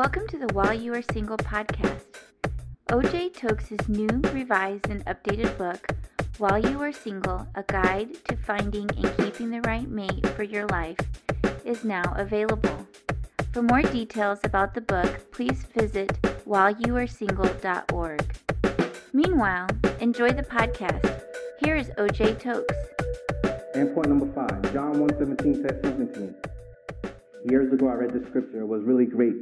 Welcome to the While You Are Single podcast. OJ Tokes' new, revised, and updated book, While You Are Single A Guide to Finding and Keeping the Right Mate for Your Life, is now available. For more details about the book, please visit whileyouaresingle.org. Meanwhile, enjoy the podcast. Here is OJ Tokes. And point number five, John 1.17 says something to me. Years ago, I read this scripture. It was really great.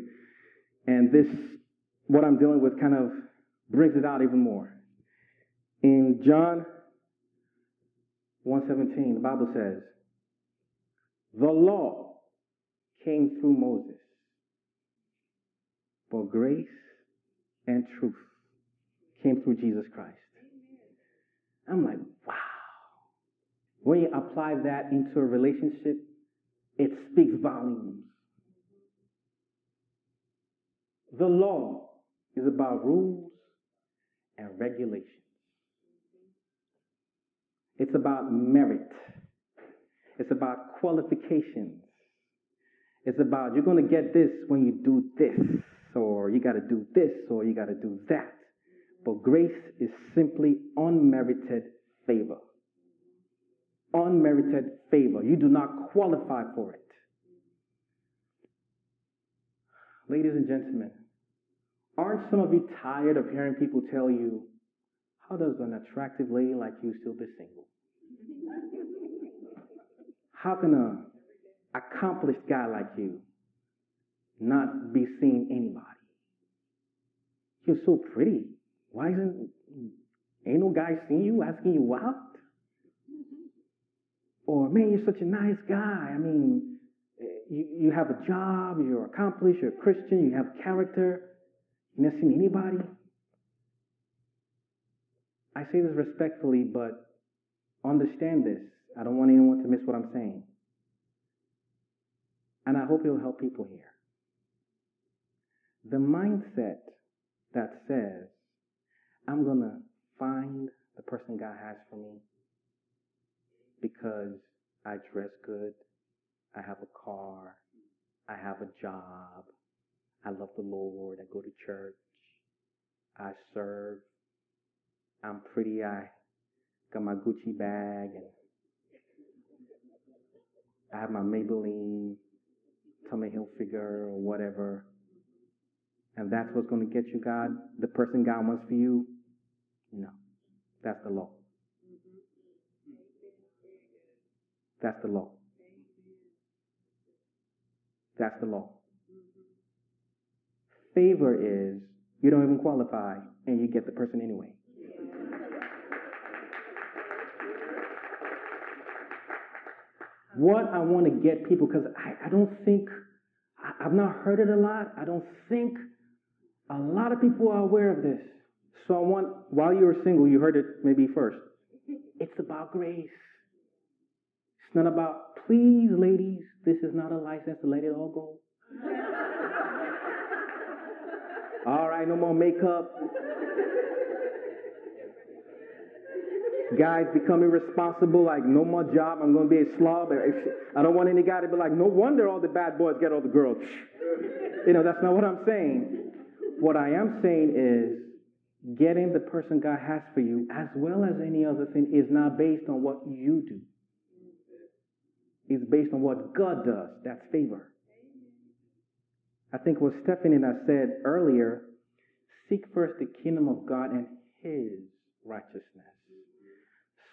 And this, what I'm dealing with, kind of brings it out even more. In John 1:17, the Bible says, "The law came through Moses, but grace and truth came through Jesus Christ." I'm like, wow. When you apply that into a relationship, it speaks volumes. The law is about rules and regulations. It's about merit. It's about qualifications. It's about you're going to get this when you do this, or you got to do this, or you got to do that. But grace is simply unmerited favor. Unmerited favor. You do not qualify for it. Ladies and gentlemen, aren't some of you tired of hearing people tell you, how does an attractive lady like you still be single? How can an accomplished guy like you not be seeing anybody? You're so pretty. Why isn't ain't no guy seeing you asking you out? Or man, you're such a nice guy. I mean, you, you have a job, you're accomplished, you're a Christian, you have character. You never seen anybody? I say this respectfully, but understand this. I don't want anyone to miss what I'm saying. And I hope it'll help people here. The mindset that says, I'm going to find the person God has for me because I dress good, I have a car, I have a job, I love the Lord, I go to church, I serve, I'm pretty, I got my Gucci bag, and I have my Maybelline, Tommy Hilfiger, or whatever. And that's what's going to get you God, the person God wants for you? No. That's the law. That's the law. That's the law. Favor is you don't even qualify and you get the person anyway. What I want to get people, because I, I don't think, I, I've not heard it a lot. I don't think a lot of people are aware of this. So I want, while you were single, you heard it maybe first. It's about grace. It's not about, please, ladies, this is not a license to let it all go. all right, no more makeup. Guys become irresponsible, like no more job, I'm going to be a slob. I don't want any guy to be like, no wonder all the bad boys get all the girls. You know, that's not what I'm saying. What I am saying is getting the person God has for you, as well as any other thing, is not based on what you do. It's based on what God does. That's favor. I think what Stephanie and I said earlier seek first the kingdom of God and His righteousness.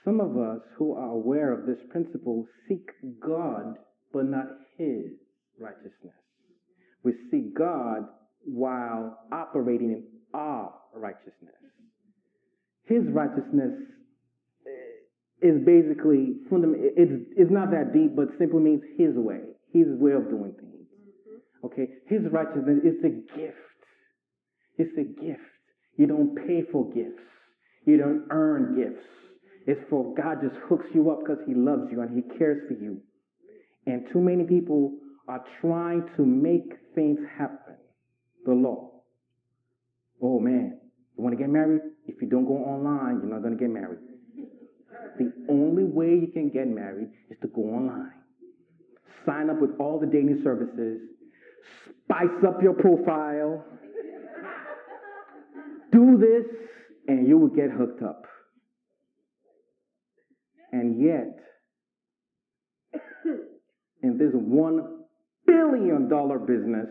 Some of us who are aware of this principle seek God, but not His righteousness. We seek God while operating in our righteousness. His righteousness is basically. It's, it's not that deep, but simply means His way, His way of doing things. Mm-hmm. Okay? His righteousness is a gift. It's a gift. You don't pay for gifts. You don't earn gifts. It's for God just hooks you up because He loves you and He cares for you. And too many people are trying to make things happen. The law. Oh man, you want to get married? If you don't go online, you're not going to get married. Only way you can get married is to go online. Sign up with all the dating services. spice up your profile, do this, and you will get hooked up. And yet, in this one billion dollar business,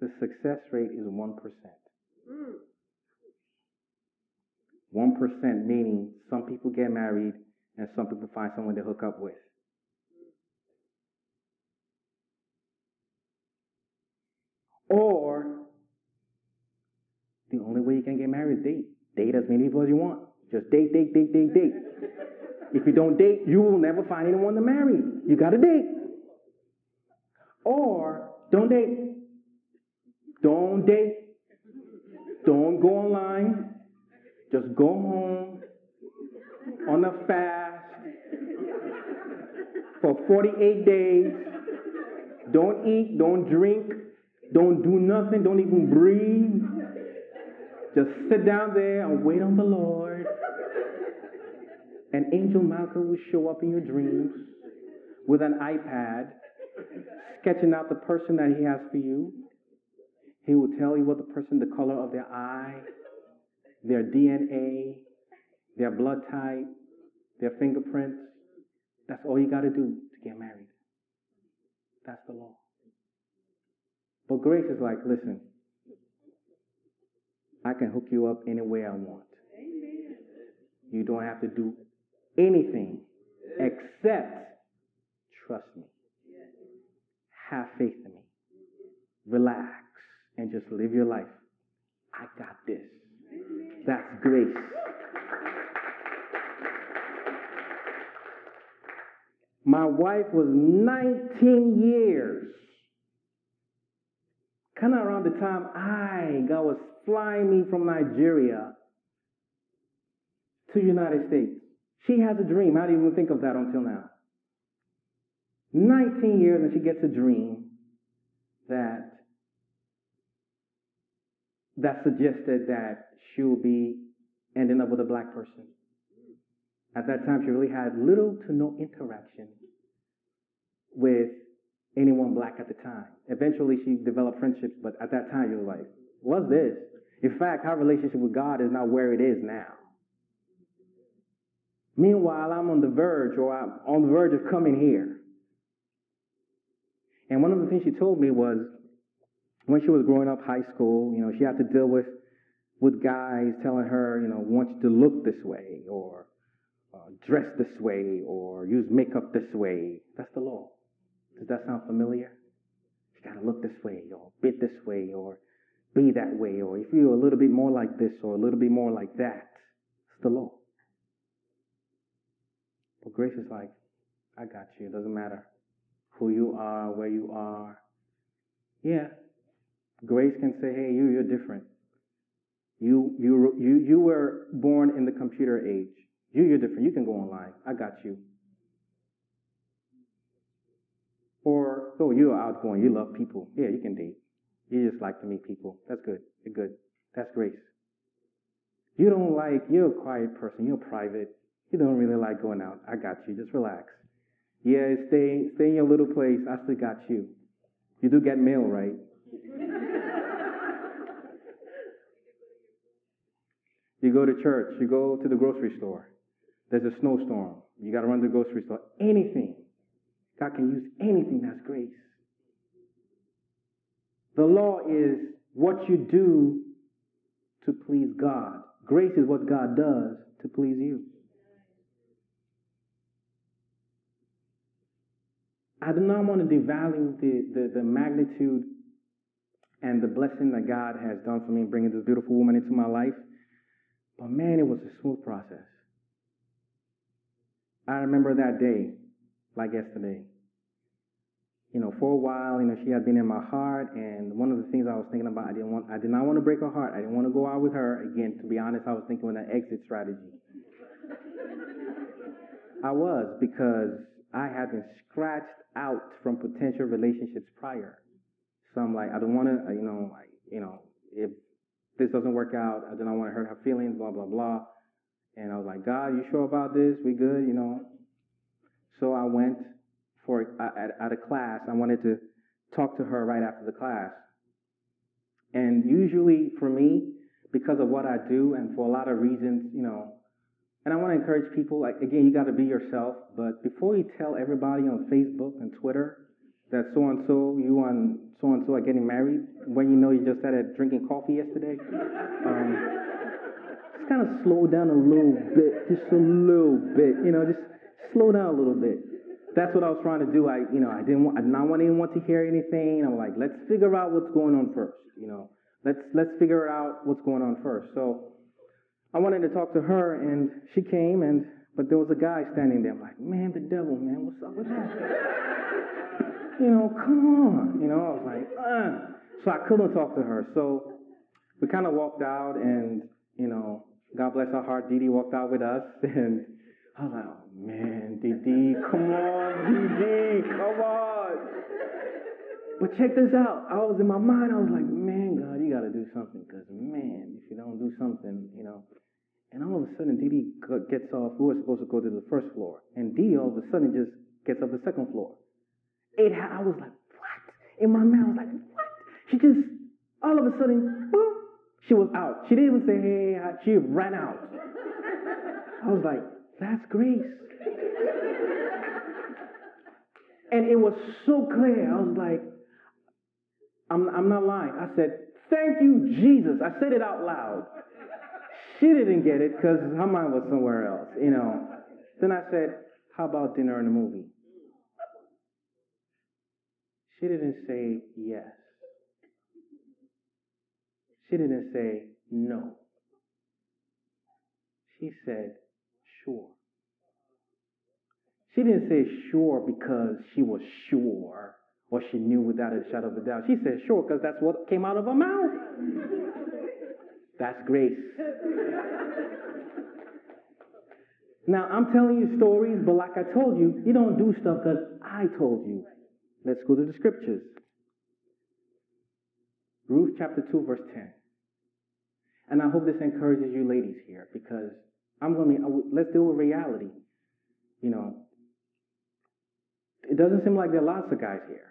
the success rate is 1%. 1% meaning some people get married and some people find someone to hook up with. Or the only way you can get married is date. Date as many people as you want. Just date, date, date, date, date. if you don't date, you will never find anyone to marry. You got to date. Or don't date. Don't date. Don't go online. Just go home on a fast for 48 days. Don't eat, don't drink, don't do nothing, don't even breathe. Just sit down there and wait on the Lord. And Angel Malcolm will show up in your dreams with an iPad, sketching out the person that he has for you. He will tell you what the person, the color of their eye, their DNA, their blood type, their fingerprints. That's all you got to do to get married. That's the law. But grace is like, listen, I can hook you up any way I want. You don't have to do anything except trust me. Have faith in me. Relax and just live your life. I got this. That's grace. My wife was 19 years. Kind of around the time I, God was flying me from Nigeria to United States. She has a dream. I didn't even think of that until now. 19 years and she gets a dream that that suggested that she will be ending up with a black person. At that time, she really had little to no interaction with anyone black at the time. Eventually, she developed friendships, but at that time, you were like, what's this? In fact, her relationship with God is not where it is now. Meanwhile, I'm on the verge, or I'm on the verge of coming here. And one of the things she told me was when she was growing up high school, you know, she had to deal with with guys telling her, you know, want you to look this way or uh, dress this way or use makeup this way. That's the law. Does that sound familiar? You gotta look this way or bit this way or be that way or if you're a little bit more like this or a little bit more like that, it's the law. But grace is like, I got you. It doesn't matter who you are, where you are. Yeah, Grace can say, hey, you, you're different. You, you, you, you were born in the computer age. You, you're different. You can go online. I got you. Or, oh, you're outgoing. You love people. Yeah, you can date. You just like to meet people. That's good. You're good. That's grace. You don't like, you're a quiet person. You're private. You don't really like going out. I got you. Just relax. Yeah, stay, stay in your little place. I still got you. You do get mail, right? You go to church, you go to the grocery store. There's a snowstorm. You got to run to the grocery store. Anything. God can use anything that's grace. The law is what you do to please God. Grace is what God does to please you. I do not want to devalue the, the, the magnitude and the blessing that God has done for me in bringing this beautiful woman into my life. But man, it was a smooth process. I remember that day like yesterday. You know, for a while, you know, she had been in my heart, and one of the things I was thinking about, I didn't want, I did not want to break her heart. I didn't want to go out with her again. To be honest, I was thinking of an exit strategy. I was because I had been scratched out from potential relationships prior. So I'm like, I don't want to, you know, like, you know, doesn't work out, I do not want to hurt her feelings, blah, blah, blah. And I was like, God, you sure about this? We good, you know? So I went for at, at a class. I wanted to talk to her right after the class. And usually for me, because of what I do and for a lot of reasons, you know, and I want to encourage people, like, again, you got to be yourself, but before you tell everybody on Facebook and Twitter that so and so, you and so and so are getting married, when you know you just started drinking coffee yesterday, um, just kind of slow down a little bit, just a little bit, you know, just slow down a little bit. That's what I was trying to do. I, you know, I didn't, want, I did not want anyone to hear anything. I'm like, let's figure out what's going on first, you know. Let's let's figure out what's going on first. So I wanted to talk to her, and she came, and but there was a guy standing there. I'm like, man, the devil, man, what's up with that? you know, come on. You know, I was like, uh. so I couldn't talk to her. So we kind of walked out, and you know, God bless her heart, Dee Dee walked out with us, and I was like, oh man, Dee Dee, come on, Dee Dee, come on. But check this out. I was in my mind, I was like, man, God, you got to do something. Because, man, if you don't do something, you know. And all of a sudden, Dee gets off. We were supposed to go to the first floor. And Dee all of a sudden just gets off the second floor. I was like, what? In my mind, I was like, what? She just, all of a sudden, boom, she was out. She didn't even say, hey, she ran out. I was like, that's grace. And it was so clear. I was like, I'm, I'm not lying. I said, Thank you, Jesus. I said it out loud. She didn't get it because her mind was somewhere else, you know. Then I said, How about dinner and a movie? She didn't say yes. She didn't say no. She said, Sure. She didn't say sure because she was sure or she knew without a shadow of a doubt. She said, sure, because that's what came out of her mouth. that's grace. now, I'm telling you stories, but like I told you, you don't do stuff because I told you. Let's go to the scriptures. Ruth chapter 2, verse 10. And I hope this encourages you ladies here because I'm going to, let's deal with reality. You know, it doesn't seem like there are lots of guys here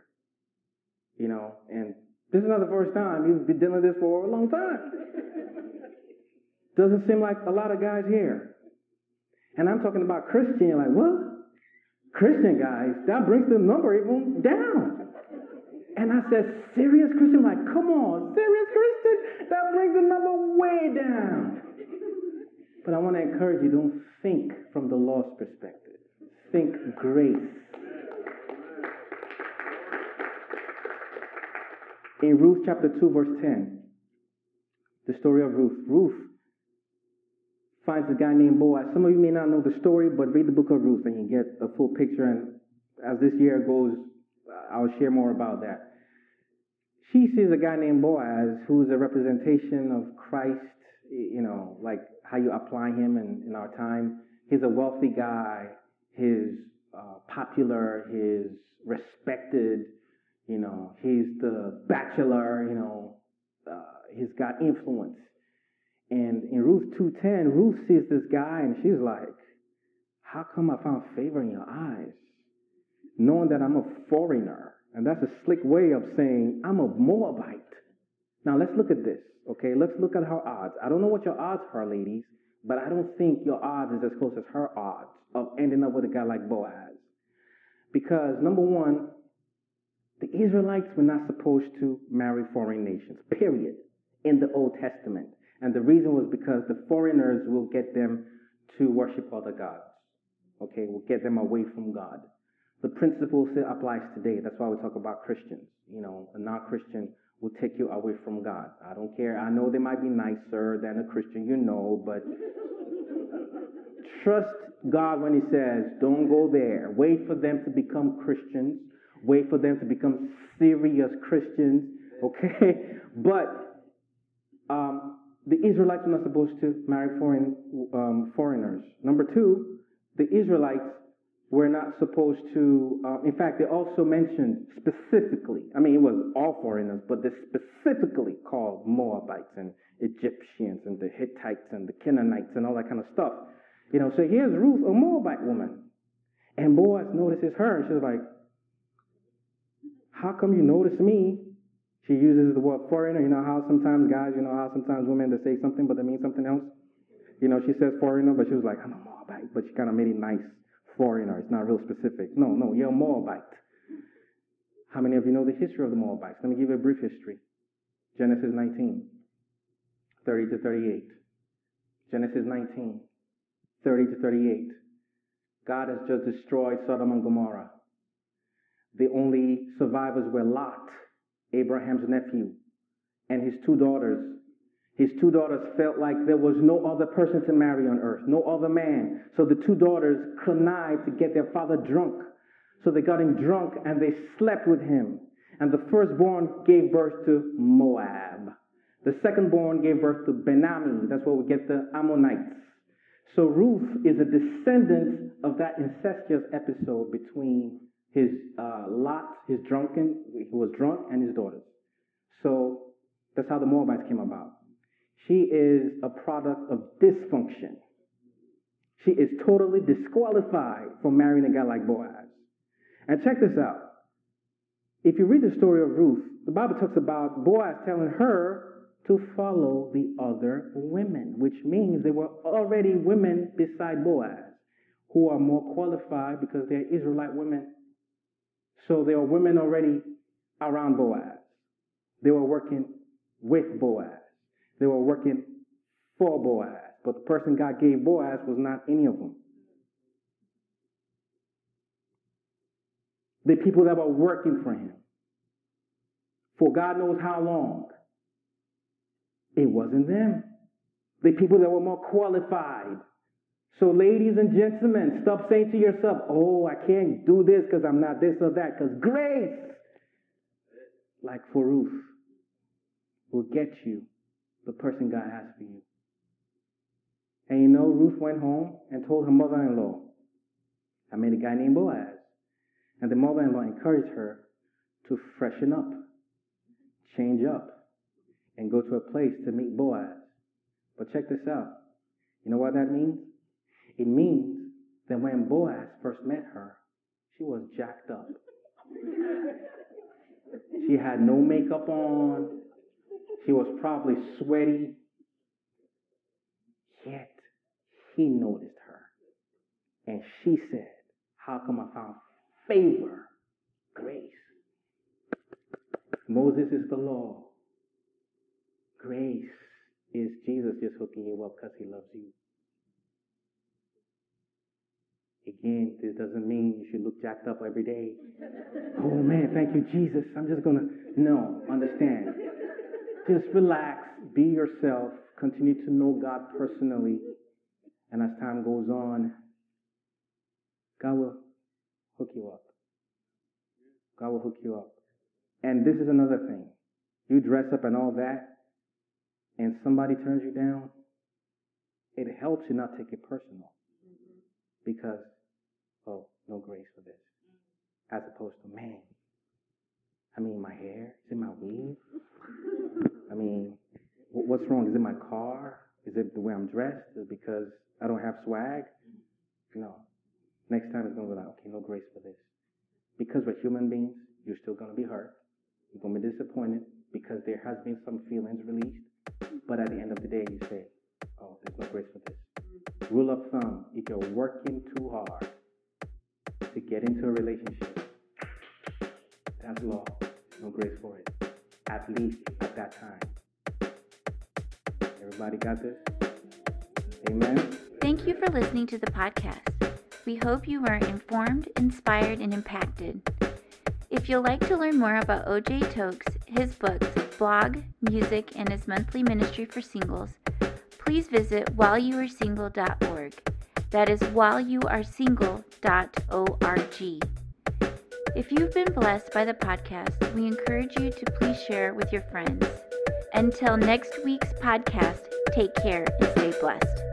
you know, and this is not the first time. You've been dealing with this for a long time. Doesn't seem like a lot of guys here. And I'm talking about Christian, like, what? Christian guys, that brings the number even down. And I said, serious Christian? Like, come on, serious Christian? That brings the number way down. But I want to encourage you, don't think from the lost perspective. Think grace. in Ruth chapter 2, verse 10, the story of Ruth. Ruth finds a guy named Boaz. Some of you may not know the story, but read the book of Ruth and you get a full picture. And as this year goes, I'll share more about that. She sees a guy named Boaz who's a representation of Christ, you know, like how you apply him in, in our time. He's a wealthy guy, he's uh, popular, he's respected, you know, he's the bachelor, you know, uh, he's got influence. And in Ruth 2.10, Ruth sees this guy and she's like, how come I found favor in your eyes? Knowing that I'm a foreigner. And that's a slick way of saying I'm a Moabite. Now let's look at this, okay? Let's look at her odds. I don't know what your odds are, ladies, but I don't think your odds is as close as her odds of ending up with a guy like Boaz. Because number one, the Israelites were not supposed to marry foreign nations, period, in the Old Testament. And the reason was because the foreigners will get them to worship other gods. Okay, will get them away from God. The principle still applies today. That's why we talk about Christians. You know, a non-Christian will take you away from God. I don't care. I know they might be nicer than a Christian, you know, but trust God when He says, don't go there. Wait for them to become Christians wait for them to become serious Christians, okay? But um, the Israelites were not supposed to marry foreign um, foreigners. Number two, the Israelites were not supposed to. Uh, in fact, they also mentioned specifically. I mean, it was all foreigners, but they specifically called Moabites and Egyptians and the Hittites and the Canaanites and all that kind of stuff. You know, so here's Ruth, a Moabite woman, and Boaz notices her, and she's like, How come you notice me? She uses the word foreigner. You know how sometimes guys, you know how sometimes women they say something but they mean something else. You know, she says foreigner, but she was like, I'm a Moabite, but she kind of made it nice. Foreigner. It's not real specific. No, no, you're a Moabite. How many of you know the history of the Moabites? Let me give you a brief history. Genesis 19, 30 to 38. Genesis 19, 30 to 38. God has just destroyed Sodom and Gomorrah. The only survivors were Lot, Abraham's nephew, and his two daughters. His two daughters felt like there was no other person to marry on earth, no other man. So the two daughters connived to get their father drunk. So they got him drunk and they slept with him. And the firstborn gave birth to Moab. The secondborn gave birth to Benami. That's where we get the Ammonites. So Ruth is a descendant of that incestuous episode between his uh, Lot, his drunken, who was drunk, and his daughters. So that's how the Moabites came about. She is a product of dysfunction. She is totally disqualified from marrying a guy like Boaz. And check this out. If you read the story of Ruth, the Bible talks about Boaz telling her to follow the other women, which means there were already women beside Boaz who are more qualified because they're Israelite women. So there were women already around Boaz. They were working with Boaz. They were working for Boaz. But the person God gave Boaz was not any of them. The people that were working for him for God knows how long. It wasn't them. The people that were more qualified. So, ladies and gentlemen, stop saying to yourself, oh, I can't do this because I'm not this or that. Because grace, like for Ruth, will get you the person God has for you. And you know, Ruth went home and told her mother in law, I met a guy named Boaz. And the mother in law encouraged her to freshen up, change up, and go to a place to meet Boaz. But check this out. You know what that means? It means that when Boaz first met her, she was jacked up. she had no makeup on. She was probably sweaty. Yet he noticed her. And she said, How come I found favor, grace? Moses is the law. Grace is Jesus just hooking you up because he loves you. Again, this doesn't mean you should look jacked up every day. oh man, thank you, Jesus. I'm just gonna. No, understand. Just relax, be yourself, continue to know God personally, and as time goes on, God will hook you up. God will hook you up. And this is another thing. You dress up and all that, and somebody turns you down, it helps you not take it personal. Because, oh, no grace for this. Mm. As opposed to, man, I mean, my hair, is it my weave? I mean, what's wrong? Is it my car? Is it the way I'm dressed? Is it because I don't have swag? Mm. No. Next time it's going to be like, okay, no grace for this. Because we're human beings, you're still going to be hurt. You're going to be disappointed because there has been some feelings released. But at the end of the day, you say, oh, there's no grace for this. Mm. Rule of thumb, if you're working too hard to get into a relationship, that's law. No grace for it. At least at that time. Everybody got this? Amen. Thank you for listening to the podcast. We hope you were informed, inspired, and impacted. If you'd like to learn more about OJ Tokes, his books, blog, music, and his monthly ministry for singles, please visit whileyouaresingle.org. That is whileyouaresingle.org. If you've been blessed by the podcast, we encourage you to please share with your friends. Until next week's podcast, take care and stay blessed.